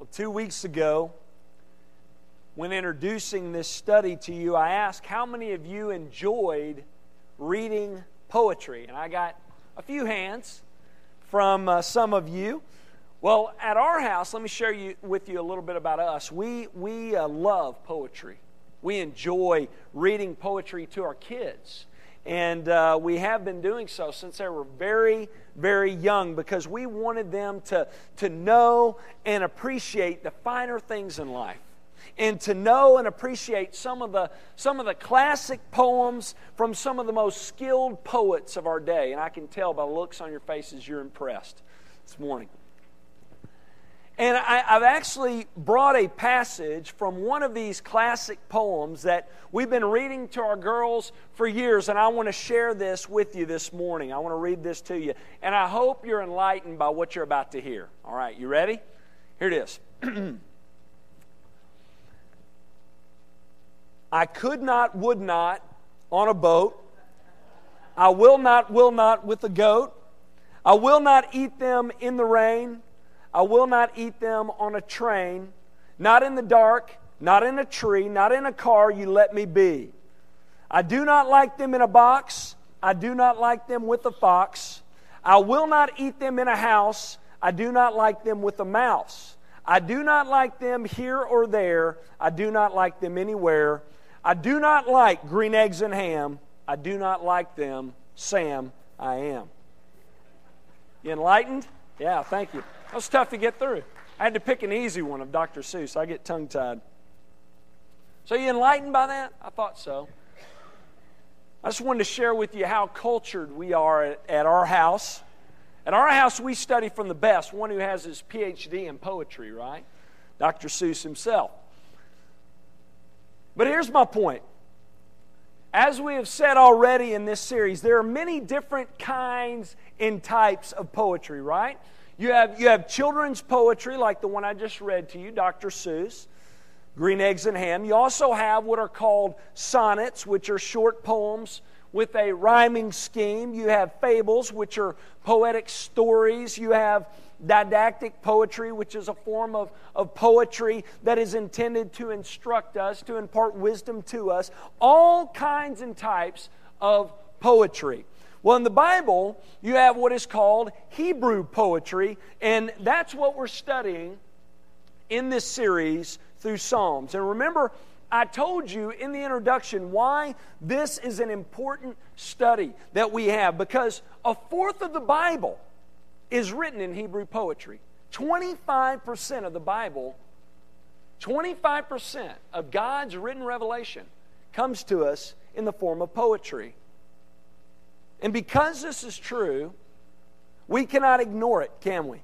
Well, two weeks ago, when introducing this study to you, I asked how many of you enjoyed reading poetry? And I got a few hands from uh, some of you. Well, at our house, let me share you, with you a little bit about us. We, we uh, love poetry. We enjoy reading poetry to our kids. And uh, we have been doing so since they were very, very young because we wanted them to, to know and appreciate the finer things in life. And to know and appreciate some of the some of the classic poems from some of the most skilled poets of our day. And i can tell by the looks on your faces you're impressed this morning and I, have actually brought a passage from one of these classic poems that we've been reading to our girls for years, and I want to share this with you this morning. I want to read this to you. And I hope you're enlightened by what you're about to hear. All right, you ready? Here it is. I could not, would not on a boat. I will not, will not with a goat. I will not eat them in the rain. I will not eat them on a train, not in the dark, not in a tree, not in a car, you let me be. I do not like them in a box. I do not like them with a fox. I will not eat them in a house. I do not like them with a mouse. I do not like them here or there. I do not like them anywhere. I do not like green eggs and ham. I do not like them. Sam, I am. You enlightened? Yeah, thank you. That was tough to get through. I had to pick an easy one of Dr. Seuss. I get tongue tied. So, you enlightened by that? I thought so. I just wanted to share with you how cultured we are at, at our house. At our house, we study from the best, one who has his PhD in poetry, right? Dr. Seuss himself. But here's my point. As we have said already in this series, there are many different kinds and types of poetry, right? You have, you have children's poetry, like the one I just read to you, Dr. Seuss, Green Eggs and Ham. You also have what are called sonnets, which are short poems with a rhyming scheme. You have fables, which are poetic stories. You have didactic poetry, which is a form of, of poetry that is intended to instruct us, to impart wisdom to us. All kinds and types of poetry. Well, in the Bible, you have what is called Hebrew poetry, and that's what we're studying in this series through Psalms. And remember, I told you in the introduction why this is an important study that we have because a fourth of the Bible is written in Hebrew poetry. 25% of the Bible, 25% of God's written revelation comes to us in the form of poetry. And because this is true, we cannot ignore it, can we?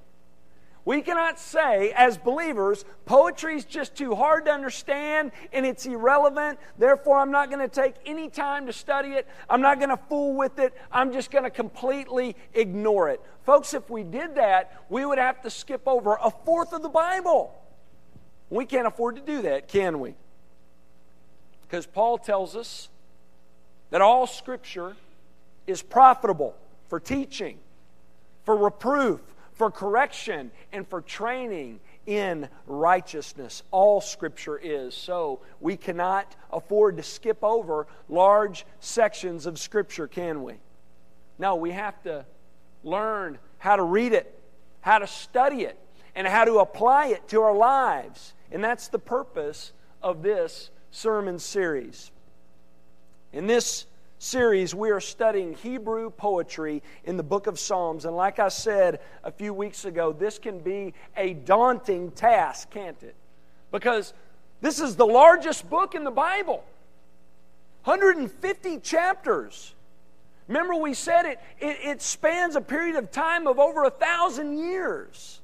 We cannot say, as believers, poetry is just too hard to understand and it's irrelevant. Therefore, I'm not going to take any time to study it. I'm not going to fool with it. I'm just going to completely ignore it. Folks, if we did that, we would have to skip over a fourth of the Bible. We can't afford to do that, can we? Because Paul tells us that all Scripture is profitable for teaching, for reproof, for correction, and for training in righteousness. All Scripture is. So we cannot afford to skip over large sections of Scripture, can we? No, we have to learn how to read it, how to study it, and how to apply it to our lives. And that's the purpose of this sermon series. In this series, we are studying Hebrew poetry in the book of Psalms. And like I said a few weeks ago, this can be a daunting task, can't it? Because this is the largest book in the Bible 150 chapters. Remember, we said it, it, it spans a period of time of over a thousand years.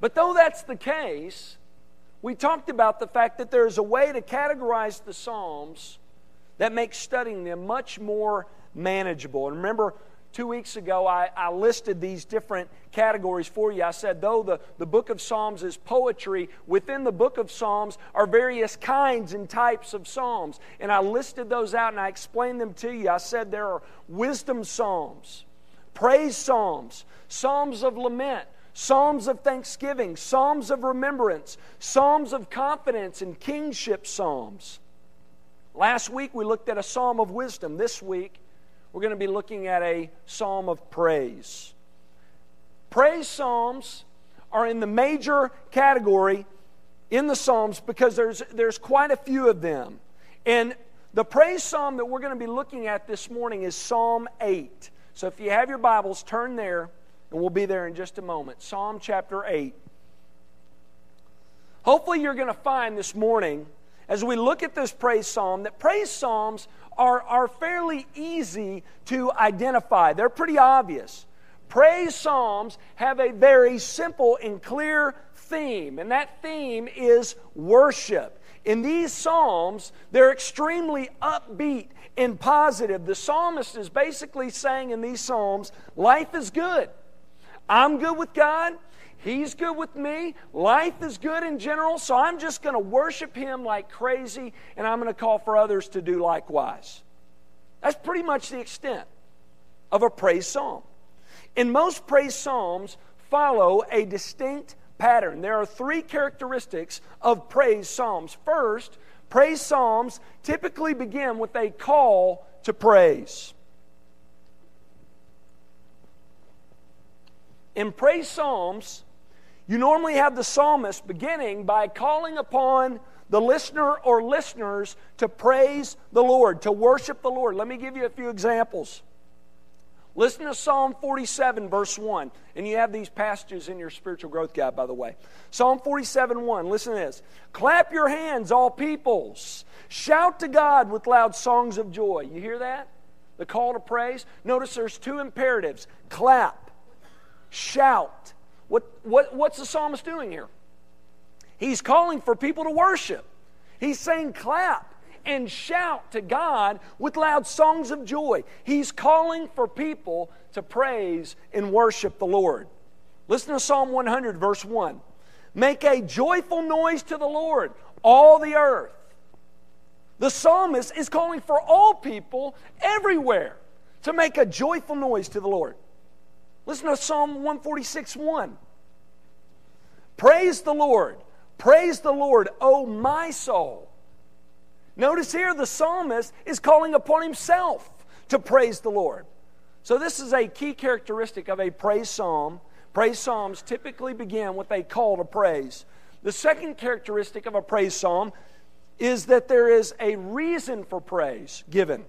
But though that's the case, we talked about the fact that there's a way to categorize the Psalms that makes studying them much more manageable. And remember, two weeks ago, I, I, listed these different categories for you. I said, though the, the book of Psalms is poetry, within the book of Psalms are various kinds and types of Psalms. And I listed those out and I explained them to you. I said there are wisdom Psalms, praise Psalms, Psalms of lament, Psalms of thanksgiving, Psalms of remembrance, Psalms of confidence, and kingship Psalms. Last week we looked at a Psalm of wisdom. This week we're going to be looking at a Psalm of praise. Praise Psalms are in the major category in the Psalms because there's, there's quite a few of them. And the praise psalm that we're going to be looking at this morning is Psalm 8. So if you have your Bibles, turn there, and we'll be there in just a moment. Psalm chapter 8. Hopefully, you're going to find this morning, as we look at this praise psalm, that praise psalms are, are fairly easy to identify. They're pretty obvious. Praise psalms have a very simple and clear theme, and that theme is worship. In these Psalms, they're extremely upbeat and positive. The psalmist is basically saying in these Psalms, life is good. I'm good with God. He's good with me. Life is good in general, so I'm just going to worship Him like crazy, and I'm going to call for others to do likewise. That's pretty much the extent of a praise psalm. And most praise psalms follow a distinct pattern. There are three characteristics of praise psalms. First, praise psalms typically begin with a call to praise. In praise psalms, you normally have the psalmist beginning by calling upon the listener or listeners to praise the Lord, to worship the Lord. Let me give you a few examples. Listen to Psalm 47, verse 1. And you have these passages in your spiritual growth guide, by the way. Psalm 47, 1. Listen to this. Clap your hands, all peoples. Shout to God with loud songs of joy. You hear that? The call to praise. Notice there's two imperatives clap, shout. What, what, what's the psalmist doing here? He's calling for people to worship. He's saying, clap and shout to God with loud songs of joy. He's calling for people to praise and worship the Lord. Listen to Psalm 100, verse 1. Make a joyful noise to the Lord, all the earth. The psalmist is calling for all people everywhere to make a joyful noise to the Lord. Listen to Psalm 146 1. Praise the Lord. Praise the Lord, O my soul. Notice here the psalmist is calling upon himself to praise the Lord. So, this is a key characteristic of a praise psalm. Praise psalms typically begin with a call to praise. The second characteristic of a praise psalm is that there is a reason for praise given.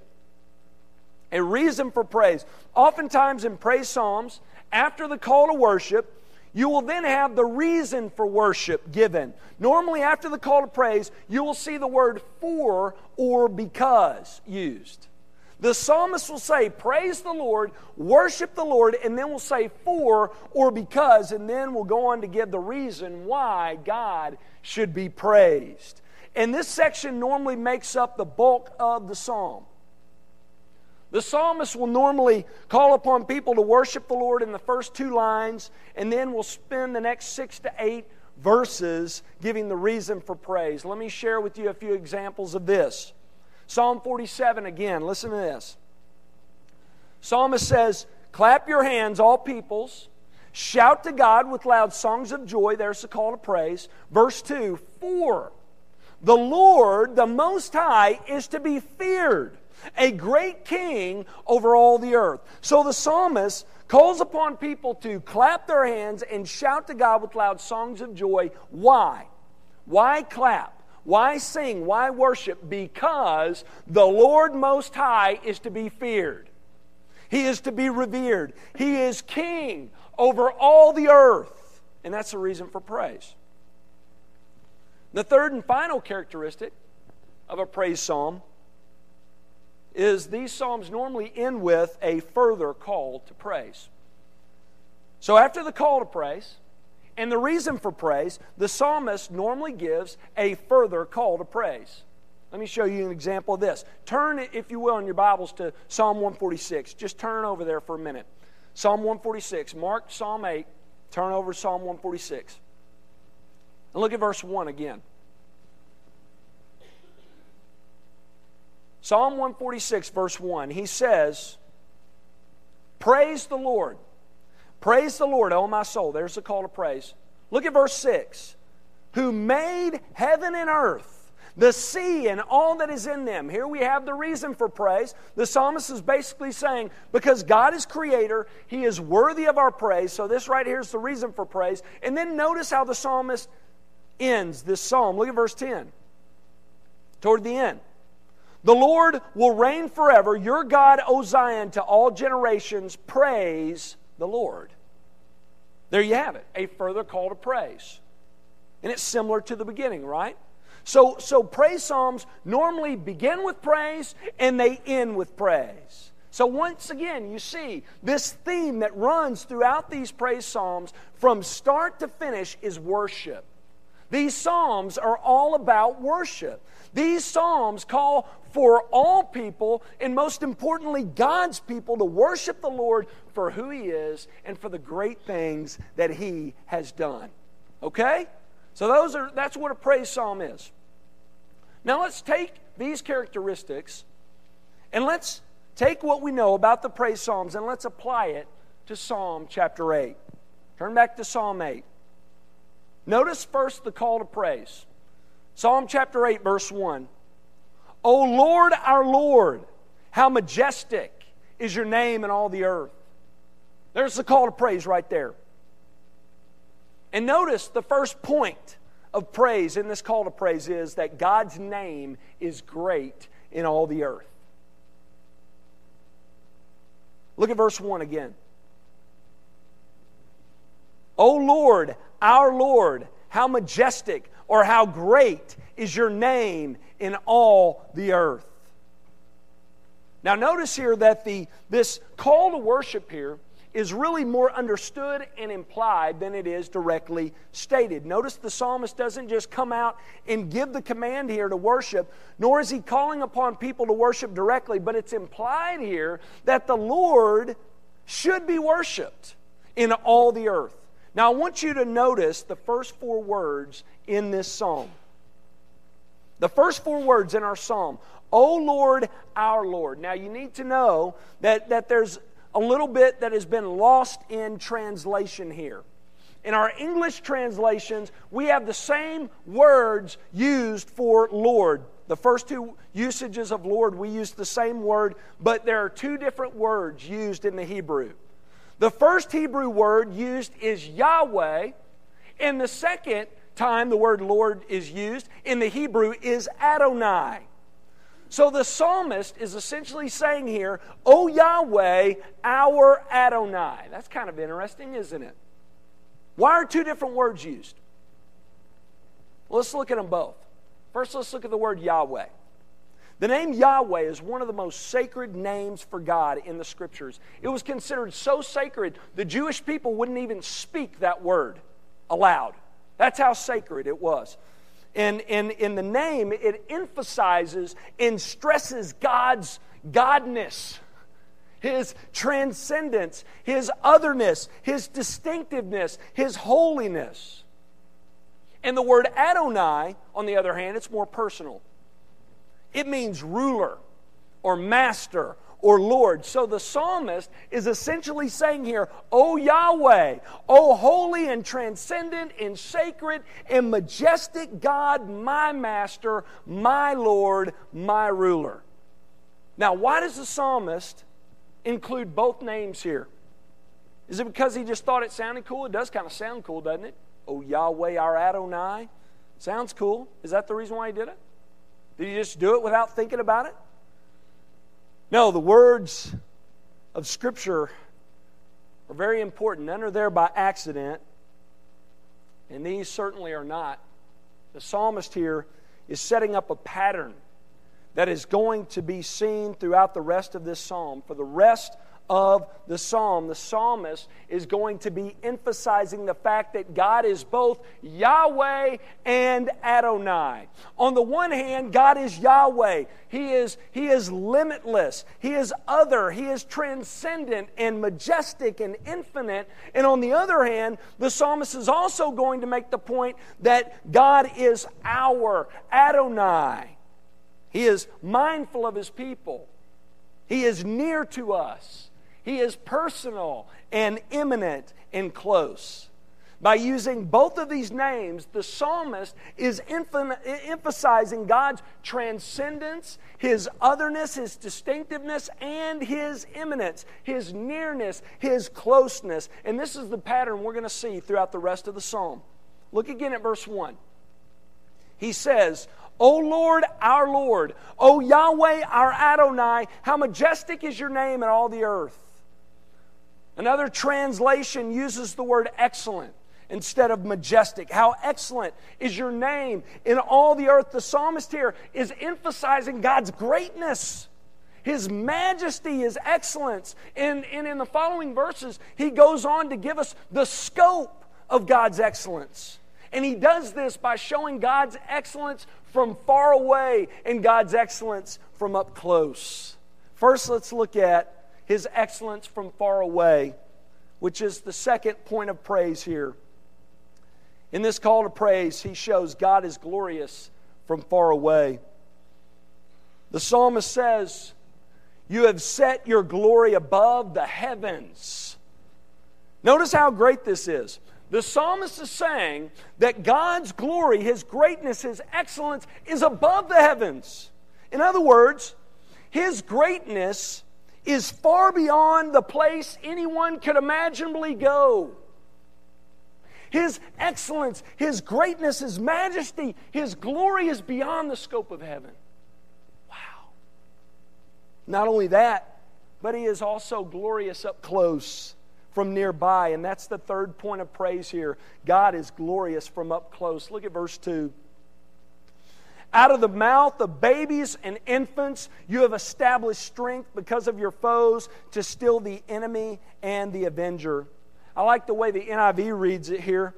A reason for praise. Oftentimes in praise psalms, after the call to worship, you will then have the reason for worship given. Normally, after the call to praise, you will see the word for or because used. The psalmist will say, Praise the Lord, worship the Lord, and then we'll say for or because, and then we'll go on to give the reason why God should be praised. And this section normally makes up the bulk of the psalm. The psalmist will normally call upon people to worship the Lord in the first two lines, and then will spend the next six to eight verses giving the reason for praise. Let me share with you a few examples of this. Psalm 47 again, listen to this. Psalmist says, Clap your hands, all peoples. Shout to God with loud songs of joy. There's the call to praise. Verse 2 For the Lord, the Most High, is to be feared a great king over all the earth. So the psalmist calls upon people to clap their hands and shout to God with loud songs of joy. Why? Why clap? Why sing? Why worship? Because the Lord Most High is to be feared. He is to be revered. He is king over all the earth. And that's the reason for praise. The third and final characteristic of a praise psalm is these Psalms normally end with a further call to praise. So after the call to praise and the reason for praise, the psalmist normally gives a further call to praise. Let me show you an example of this. Turn, if you will, in your Bibles to Psalm 146. Just turn over there for a minute. Psalm 146. Mark Psalm 8. Turn over to Psalm 146. And look at verse 1 again. Psalm 146, verse 1, he says, Praise the Lord. Praise the Lord, O my soul. There's the call to praise. Look at verse 6. Who made heaven and earth, the sea and all that is in them. Here we have the reason for praise. The psalmist is basically saying, because God is creator, he is worthy of our praise. So this right here is the reason for praise. And then notice how the psalmist ends this psalm. Look at verse 10. Toward the end. The Lord will reign forever. Your God, O Zion, to all generations. Praise the Lord. There you have it, a further call to praise. And it's similar to the beginning, right? So, so praise psalms normally begin with praise and they end with praise. So once again, you see this theme that runs throughout these praise psalms from start to finish is worship. These psalms are all about worship. These psalms call for all people, and most importantly, God's people, to worship the Lord for who He is and for the great things that He has done. Okay? So those are that's what a praise psalm is. Now let's take these characteristics and let's take what we know about the praise psalms and let's apply it to Psalm chapter 8. Turn back to Psalm 8. Notice first the call to praise. Psalm chapter 8, verse 1. O Lord, our Lord, how majestic is your name in all the earth. There's the call to praise right there. And notice the first point of praise in this call to praise is that God's name is great in all the earth. Look at verse 1 again. O Lord, our Lord, how majestic or how great is your name in all the earth. Now, notice here that the, this call to worship here is really more understood and implied than it is directly stated. Notice the psalmist doesn't just come out and give the command here to worship, nor is he calling upon people to worship directly, but it's implied here that the Lord should be worshiped in all the earth. Now, I want you to notice the first four words in this psalm. The first four words in our psalm, O Lord, our Lord. Now, you need to know that, that there's a little bit that has been lost in translation here. In our English translations, we have the same words used for Lord. The first two usages of Lord, we use the same word, but there are two different words used in the Hebrew. The first Hebrew word used is Yahweh, and the second time the word Lord is used in the Hebrew is Adonai. So the psalmist is essentially saying here, O Yahweh, our Adonai. That's kind of interesting, isn't it? Why are two different words used? Let's look at them both. First, let's look at the word Yahweh. The name Yahweh is one of the most sacred names for God in the scriptures. It was considered so sacred, the Jewish people wouldn't even speak that word aloud. That's how sacred it was. And in in the name, it emphasizes and stresses God's godness, His transcendence, His otherness, His distinctiveness, His holiness. And the word Adonai, on the other hand, it's more personal. It means ruler or master or Lord. So the psalmist is essentially saying here, O Yahweh, O holy and transcendent and sacred and majestic God, my master, my Lord, my ruler. Now, why does the psalmist include both names here? Is it because he just thought it sounded cool? It does kind of sound cool, doesn't it? O Yahweh, our Adonai. Sounds cool. Is that the reason why he did it? Did he just do it without thinking about it? No, the words of Scripture are very important. None are there by accident, and these certainly are not. The psalmist here is setting up a pattern that is going to be seen throughout the rest of this psalm. For the rest of the psalm. The psalmist is going to be emphasizing the fact that God is both Yahweh and Adonai. On the one hand, God is Yahweh. He is, he is limitless. He is other. He is transcendent and majestic and infinite. And on the other hand, the psalmist is also going to make the point that God is our Adonai. He is mindful of his people. He is near to us. He is personal and immanent and close. By using both of these names, the psalmist is emphasizing God's transcendence, his otherness, his distinctiveness, and his immanence, his nearness, his closeness. And this is the pattern we're going to see throughout the rest of the psalm. Look again at verse 1. He says, O Lord, our Lord, O Yahweh, our Adonai, how majestic is your name in all the earth. Another translation uses the word excellent instead of majestic. How excellent is your name in all the earth. The psalmist here is emphasizing God's greatness. His majesty, His excellence. And, and in the following verses, he goes on to give us the scope of God's excellence. And he does this by showing God's excellence from far away and God's excellence from up close. First, let's look at his excellence from far away, which is the second point of praise here. In this call to praise, he shows God is glorious from far away. The psalmist says, You have set your glory above the heavens. Notice how great this is. The psalmist is saying that God's glory, his greatness, his excellence is above the heavens. In other words, his greatness is far beyond the place anyone could imaginably go. His excellence, His greatness, His majesty, His glory is beyond the scope of heaven. Wow. Not only that, but He is also glorious up close from nearby. And that's the third point of praise here. God is glorious from up close. Look at verse 2. Out of the mouth of babies and infants, you have established strength because of your foes to still the enemy and the avenger. I like the way the NIV reads it here.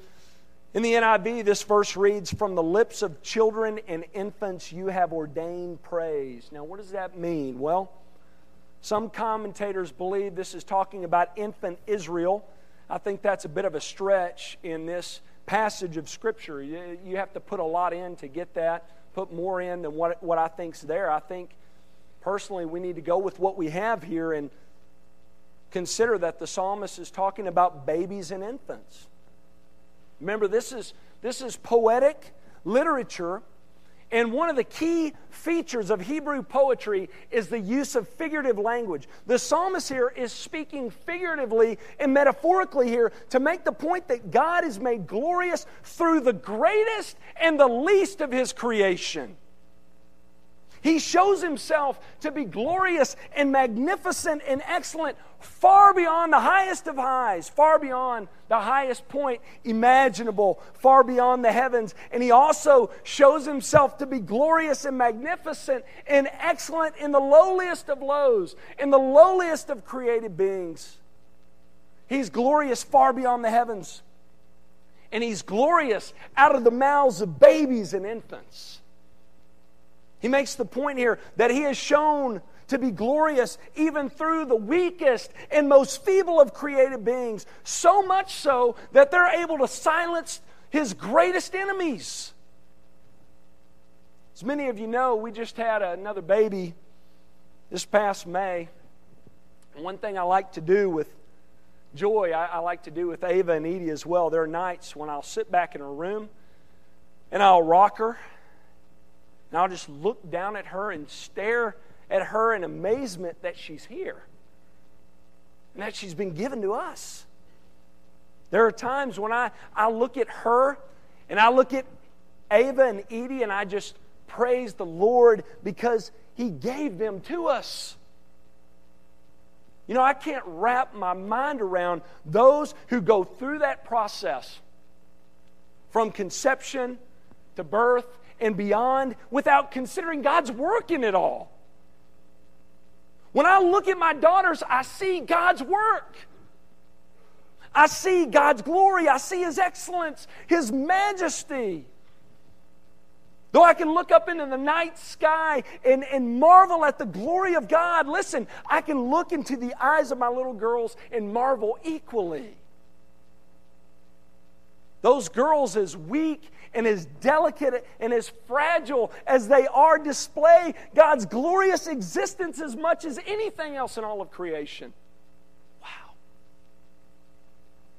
In the NIV, this verse reads, From the lips of children and infants you have ordained praise. Now, what does that mean? Well, some commentators believe this is talking about infant Israel. I think that's a bit of a stretch in this passage of Scripture. You have to put a lot in to get that, put more in than what, what I think's there. I think personally we need to go with what we have here and consider that the psalmist is talking about babies and infants. Remember, this is, this is poetic literature, and one of the key features of Hebrew poetry is the use of figurative language. The psalmist here is speaking figuratively and metaphorically here to make the point that God is made glorious through the greatest and the least of his creation. He shows himself to be glorious and magnificent and excellent, far beyond the highest of highs, far beyond the highest point imaginable, far beyond the heavens. And he also shows himself to be glorious and magnificent and excellent in the lowliest of lows, in the lowliest of created beings. He's glorious far beyond the heavens. And he's glorious out of the mouths of babies and infants. He makes the point here that he has shown to be glorious even through the weakest and most feeble of created beings, so much so that they're able to silence his greatest enemies. As many of you know, we just had another baby this past May. one thing I like to do with Joy, I, I like to do with Ava and Edie as well. There are nights when I'll sit back in her room and I'll rock her and I'll just look down at her and stare at her in amazement that she's here and that she's been given to us. There are times when I, I look at her and I look at Ava and Edie and I just praise the Lord because He gave them to us. You know, I can't wrap my mind around those who go through that process from conception to birth and beyond without considering God's work in it all. When I look at my daughters, I see God's work. I see God's glory. I see His excellence, His majesty. Though I can look up into the night sky and, and marvel at the glory of God, listen, I can look into the eyes of my little girls and marvel equally. Those girls, as weak and as delicate and as fragile as they are, display God's glorious existence as much as anything else in all of creation. Wow.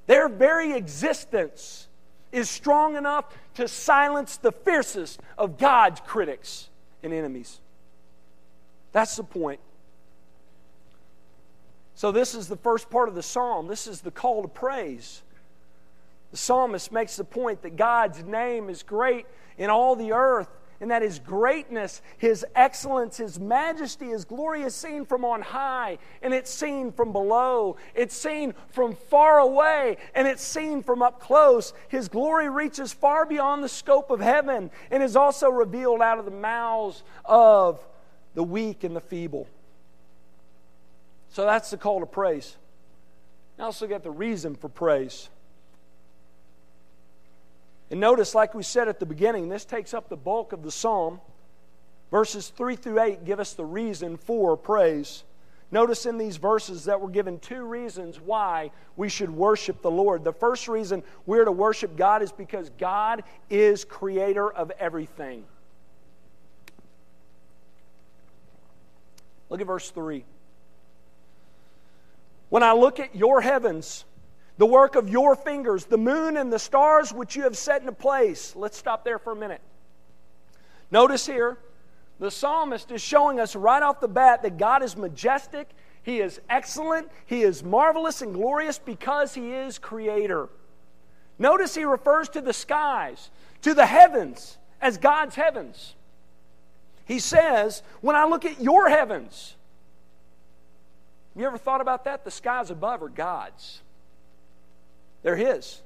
Their very existence is strong enough to silence the fiercest of God's critics and enemies. That's the point. So, this is the first part of the psalm. This is the call to praise. The psalmist makes the point that God's name is great in all the earth and that his greatness, his excellence, his majesty, his glory is seen from on high, and it's seen from below, it's seen from far away, and it's seen from up close. His glory reaches far beyond the scope of heaven and is also revealed out of the mouths of the weak and the feeble. So that's the call to praise. Now, also get the reason for praise. And notice, like we said at the beginning, this takes up the bulk of the psalm. Verses 3 through 8 give us the reason for praise. Notice in these verses that we're given two reasons why we should worship the Lord. The first reason we're to worship God is because God is creator of everything. Look at verse 3. When I look at your heavens, the work of your fingers, the moon and the stars which you have set into place. Let's stop there for a minute. Notice here, the psalmist is showing us right off the bat that God is majestic, He is excellent, He is marvelous and glorious because He is creator. Notice he refers to the skies, to the heavens, as God's heavens. He says, When I look at your heavens, you ever thought about that? The skies above are God's. They're His.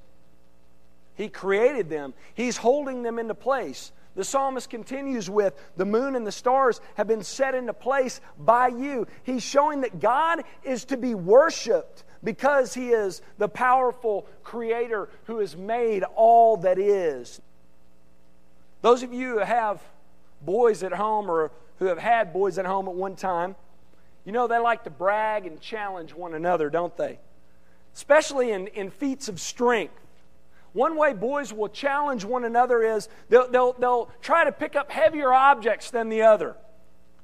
He created them, He's holding them into place. The psalmist continues with, The moon and the stars have been set into place by you. He's showing that God is to be worshiped because He is the powerful Creator who has made all that is. Those of you who have boys at home or who have had boys at home at one time, you know they like to brag and challenge one another, don't they? Especially in, in feats of strength. One way boys will challenge one another is they'll, they'll, they'll try to pick up heavier objects than the other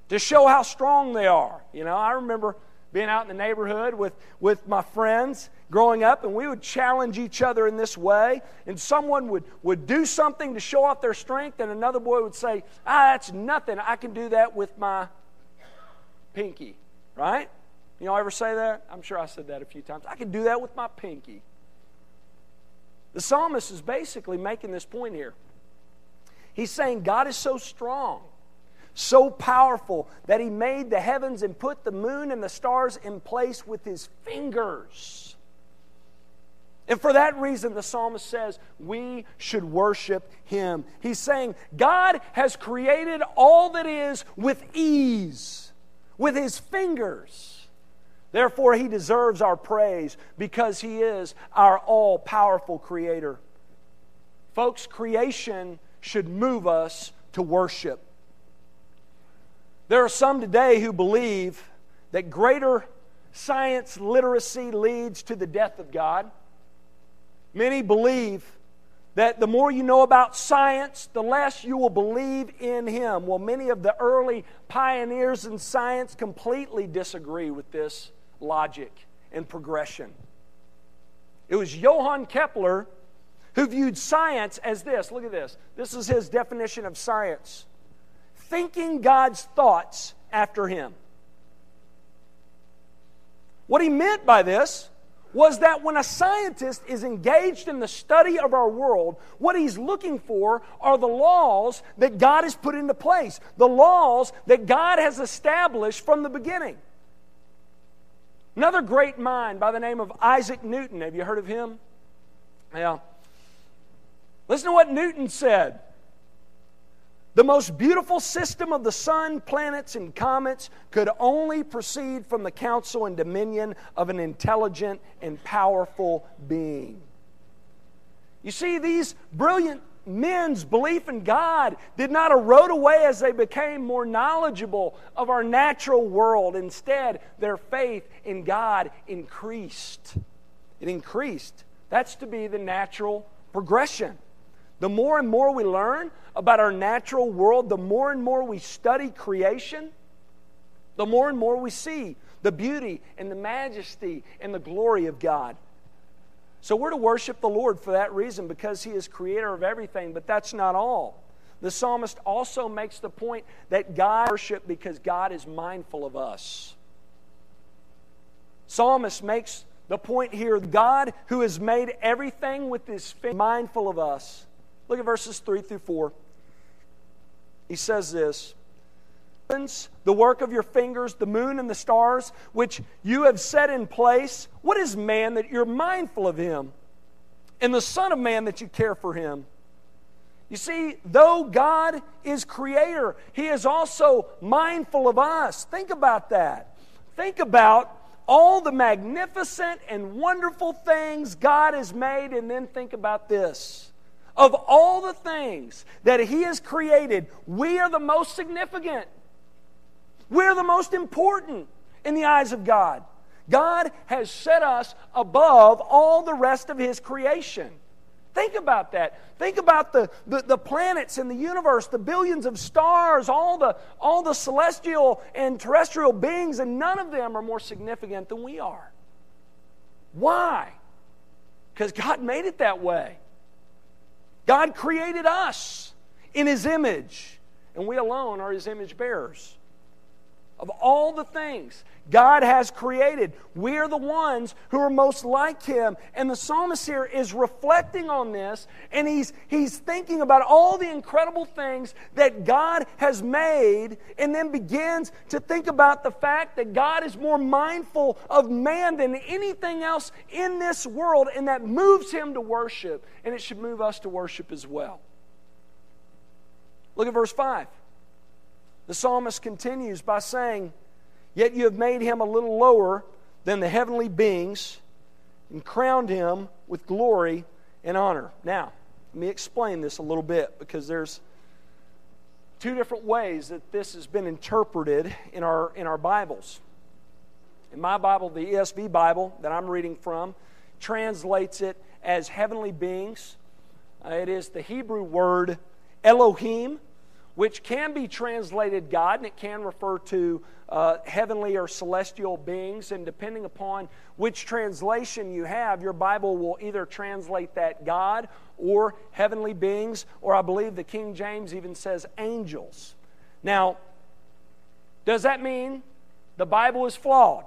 to show how strong they are. You know, I remember being out in the neighborhood with, with my friends growing up, and we would challenge each other in this way. And someone would, would do something to show off their strength, and another boy would say, Ah, that's nothing. I can do that with my pinky, right? You know, ever say that? I'm sure I said that a few times. I can do that with my pinky. The psalmist is basically making this point here. He's saying God is so strong, so powerful, that He made the heavens and put the moon and the stars in place with His fingers. And for that reason, the psalmist says we should worship him. He's saying God has created all that is with ease, with his fingers. Therefore, he deserves our praise because he is our all powerful creator. Folks, creation should move us to worship. There are some today who believe that greater science literacy leads to the death of God. Many believe that the more you know about science, the less you will believe in Him. Well, many of the early pioneers in science completely disagree with this logic and progression. It was Johann Kepler who viewed science as this. Look at this. This is his definition of science thinking God's thoughts after him. What he meant by this was that when a scientist is engaged in the study of our world, what he's looking for are the laws that God has put into place, the laws that God has established from the beginning. Another great mind by the name of Isaac Newton. Have you heard of him? Yeah. Listen to what Newton said. The most beautiful system of the sun, planets, and comets could only proceed from the counsel and dominion of an intelligent and powerful being. You see, these brilliant men's belief in God did not erode away as they became more knowledgeable of our natural world. Instead, their faith in God increased. It increased. That's to be the natural progression. The more and more we learn about our natural world, the more and more we study creation, the more and more we see the beauty and the majesty and the glory of God. So we're to worship the Lord for that reason because He is creator of everything, but that's not all. The psalmist also makes the point that God worship because God is mindful of us. Psalmist makes the point here God who has made everything with his finger mindful of us. Look at verses 3 through 4. He says this the work of your fingers, the moon and the stars, which you have set in place. What is man that you're mindful of him? And the Son of Man that you care for him? You see, though God is creator, he is also mindful of us. Think about that. Think about all the magnificent and wonderful things God has made, and then think about this. Of all the things that He has created, we are the most significant. We're the most important in the eyes of God. God has set us above all the rest of His creation. Think about that. Think about the, the, the, planets in the universe, the billions of stars, all the, all the celestial and terrestrial beings, and none of them are more significant than we are. Why? Because God made it that way. God created us in His image, and we alone are His image bearers. Of all the things God has created, we are the ones who are most like Him. And the psalmist here is reflecting on this, and he's, he's thinking about all the incredible things that God has made, and then begins to think about the fact that God is more mindful of man than anything else in this world, and that moves him to worship, and it should move us to worship as well. Look at verse 5. The psalmist continues by saying, Yet you have made him a little lower than the heavenly beings and crowned him with glory and honor. Now, let me explain this a little bit because there's two different ways that this has been interpreted in our, in our Bibles. In my Bible, the ESV Bible that I'm reading from, translates it as heavenly beings. Uh, it is the Hebrew word Elohim, which can be translated God, and it can refer to uh, heavenly or celestial beings. And depending upon which translation you have, your Bible will either translate that God or heavenly beings, or I believe the King James even says angels. Now, does that mean the Bible is flawed?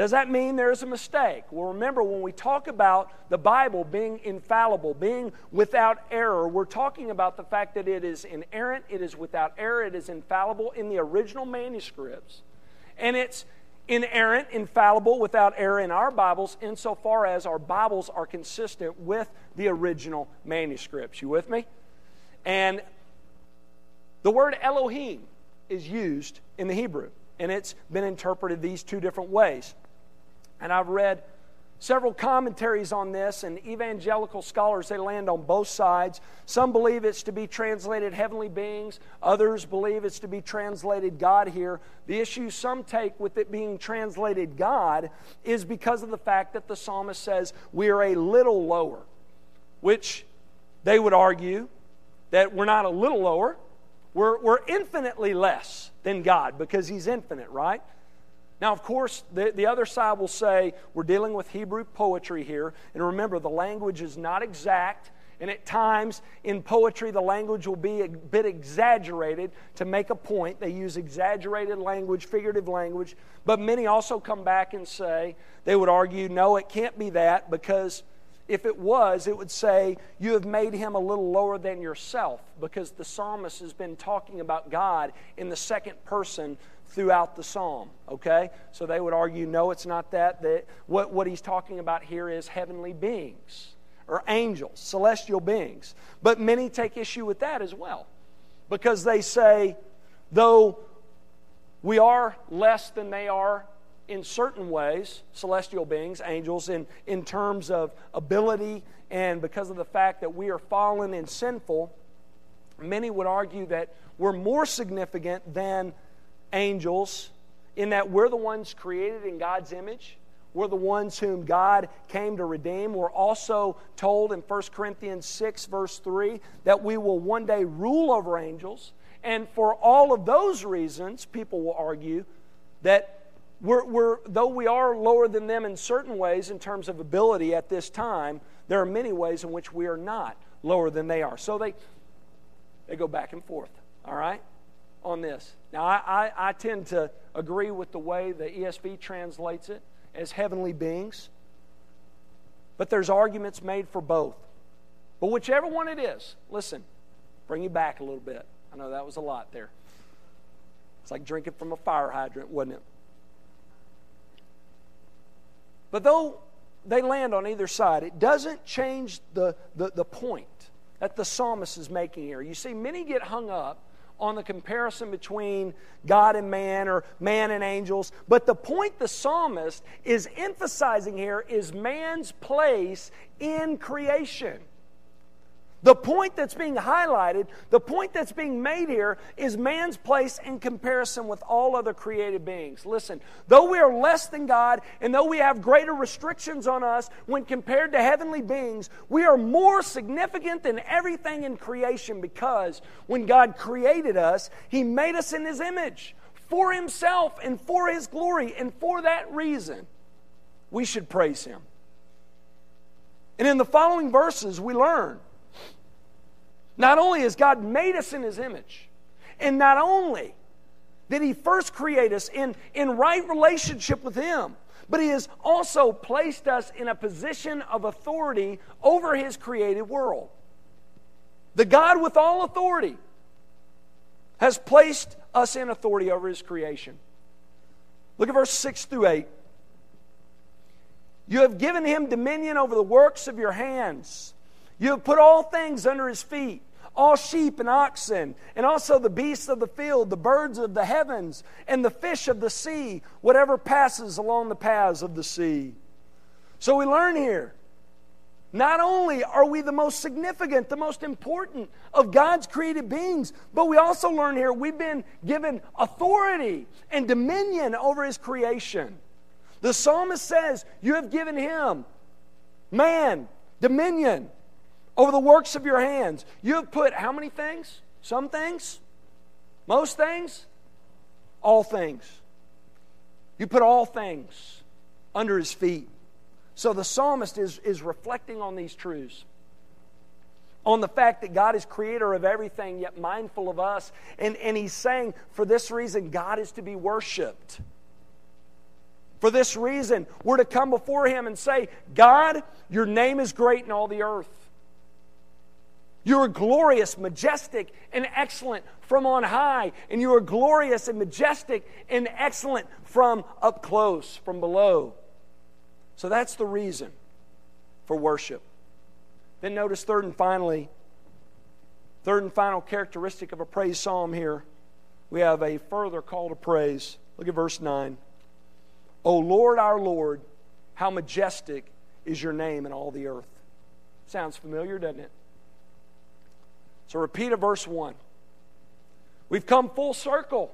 Does that mean there's a mistake? Well, remember, when we talk about the Bible being infallible, being without error, we're talking about the fact that it is inerrant, it is without error, it is infallible in the original manuscripts. And it's inerrant, infallible, without error in our Bibles, insofar as our Bibles are consistent with the original manuscripts. You with me? And the word Elohim is used in the Hebrew, and it's been interpreted these two different ways. And I've read several commentaries on this, and evangelical scholars, they land on both sides. Some believe it's to be translated heavenly beings, others believe it's to be translated God here. The issue some take with it being translated God is because of the fact that the psalmist says we are a little lower, which they would argue that we're not a little lower, we're, we're infinitely less than God because He's infinite, right? Now, of course, the, the other side will say we're dealing with Hebrew poetry here. And remember, the language is not exact. And at times in poetry, the language will be a bit exaggerated to make a point. They use exaggerated language, figurative language. But many also come back and say, they would argue, no, it can't be that because if it was, it would say, You have made him a little lower than yourself because the psalmist has been talking about God in the second person throughout the psalm. Okay? So they would argue, no, it's not that. that what, what he's talking about here is heavenly beings or angels, celestial beings. But many take issue with that as well because they say, though we are less than they are in certain ways, celestial beings, angels, in, in terms of ability and because of the fact that we are fallen and sinful, many would argue that we're more significant than angels in that we're the ones created in God's image. We're the ones whom God came to redeem. We're also told in 1 Corinthians 6, verse 3, that we will one day rule over angels. And for all of those reasons, people will argue that we're, we're, though we are lower than them in certain ways in terms of ability at this time, there are many ways in which we are not lower than they are. So they, they go back and forth, all right, on this. Now, I, I, I tend to agree with the way the ESV translates it as heavenly beings, but there's arguments made for both. But whichever one it is, listen, bring you back a little bit. I know that was a lot there. It's like drinking from a fire hydrant, wasn't it? But though they land on either side, it doesn't change the, the, the point that the psalmist is making here. You see, many get hung up on the comparison between God and man or man and angels, but the point the psalmist is emphasizing here is man's place in creation. The point that's being highlighted, the point that's being made here, is man's place in comparison with all other created beings. Listen, though we are less than God, and though we have greater restrictions on us when compared to heavenly beings, we are more significant than everything in creation because when God created us, He made us in His image for Himself and for His glory. And for that reason, we should praise Him. And in the following verses, we learn not only has God made us in His image, and not only did He first create us in, in right relationship with Him, but He has also placed us in a position of authority over His created world. The God with all authority has placed us in authority over His creation. Look at verse 6 through 8. You have given him dominion over the works of your hands. You have put all things under his feet all sheep and oxen, and also the beasts of the field, the birds of the heavens, and the fish of the sea, whatever passes along the paths of the sea. So we learn here not only are we the most significant, the most important of God's created beings, but we also learn here we've been given authority and dominion over His creation. The psalmist says, You have given him, man, dominion over the works of your hands. You have put how many things? Some things? Most things? All things. You put all things under his feet. So the psalmist is, is reflecting on these truths. On the fact that God is creator of everything, yet mindful of us. And, and he's saying, for this reason, God is to be worshiped. For this reason, we're to come before him and say, God, your name is great in all the earth. You are glorious, majestic, and excellent from on high, and you are glorious and majestic and excellent from up close, from below. So that's the reason for worship. Then notice, third and finally, third and final characteristic of a praise psalm here, we have a further call to praise. Look at verse 9. O Lord, our Lord, how majestic is your name in all the earth. Sounds familiar, doesn't it? So repeat of verse 1. We've come full circle.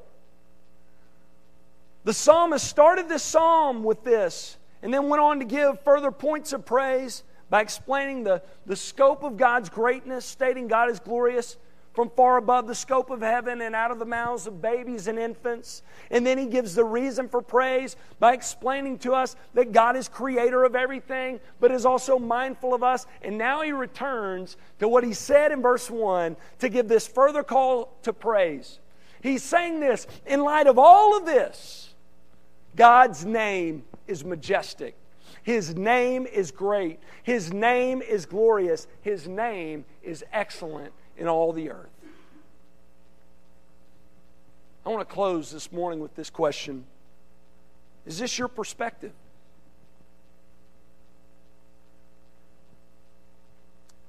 The psalmist started this psalm with this and then went on to give further points of praise by explaining the, the scope of God's greatness, stating God is glorious, from far above the scope of heaven and out of the mouths of babies and infants. And then he gives the reason for praise by explaining to us that God is creator of everything, but is also mindful of us. And now he returns to what he said in verse 1 to give this further call to praise. He's saying this in light of all of this. God's name is majestic. His name is great. His name is glorious. His name is excellent in all the earth. I want to close this morning with this question Is this your perspective?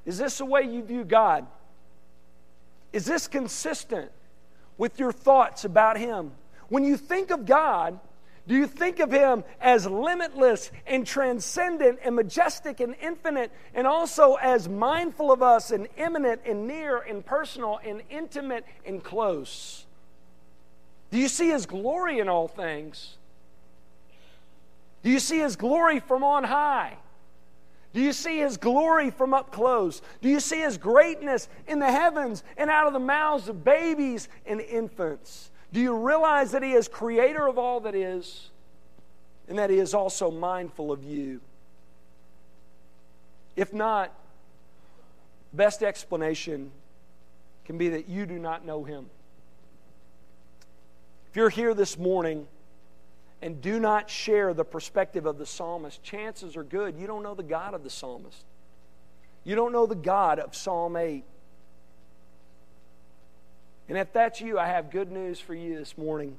Is this the way you view God? Is this consistent with your thoughts about Him? When you think of God, do you think of Him as limitless and transcendent and majestic and infinite, and also as mindful of us and immanent and near and personal and intimate and close? Do you see His glory in all things? Do you see His glory from on high? Do you see His glory from up close? Do you see His greatness in the heavens and out of the mouths of babies and infants? Do you realize that He is creator of all that is? and that He is also mindful of you. If not, best explanation can be that you do not know Him. If you're here this morning and do not share the perspective of the psalmist, chances are good you don't know the God of the psalmist. You don't know the God of Psalm 8. And if that's you, I have good news for you this morning.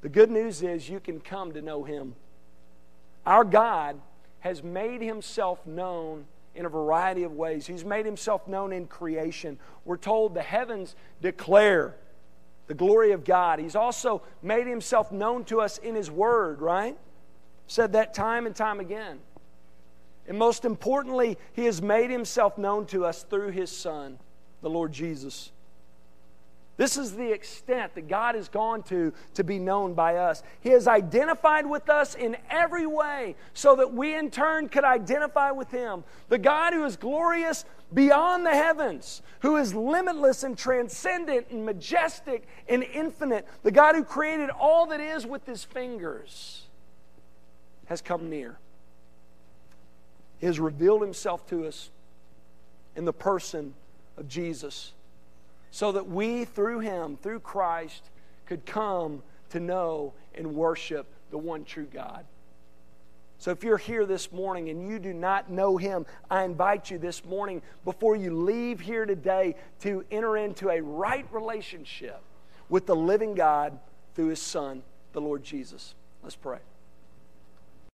The good news is you can come to know Him. Our God has made Himself known in a variety of ways. He's made Himself known in creation. We're told the heavens declare the glory of God. He's also made Himself known to us in His Word, right? Said that time and time again. And most importantly, He has made Himself known to us through His Son, the Lord Jesus. This is the extent that God has gone to to be known by us. He has identified with us in every way so that we in turn could identify with Him. The God who is glorious beyond the heavens, who is limitless and transcendent and majestic and infinite, the God who created all that is with His fingers, has come near. He has revealed Himself to us in the person of Jesus so that we, through him, through Christ, could come to know and worship the one true God. So if you're here this morning and you do not know him, I invite you this morning, before you leave here today, to enter into a right relationship with the living God through his Son, the Lord Jesus. Let's pray.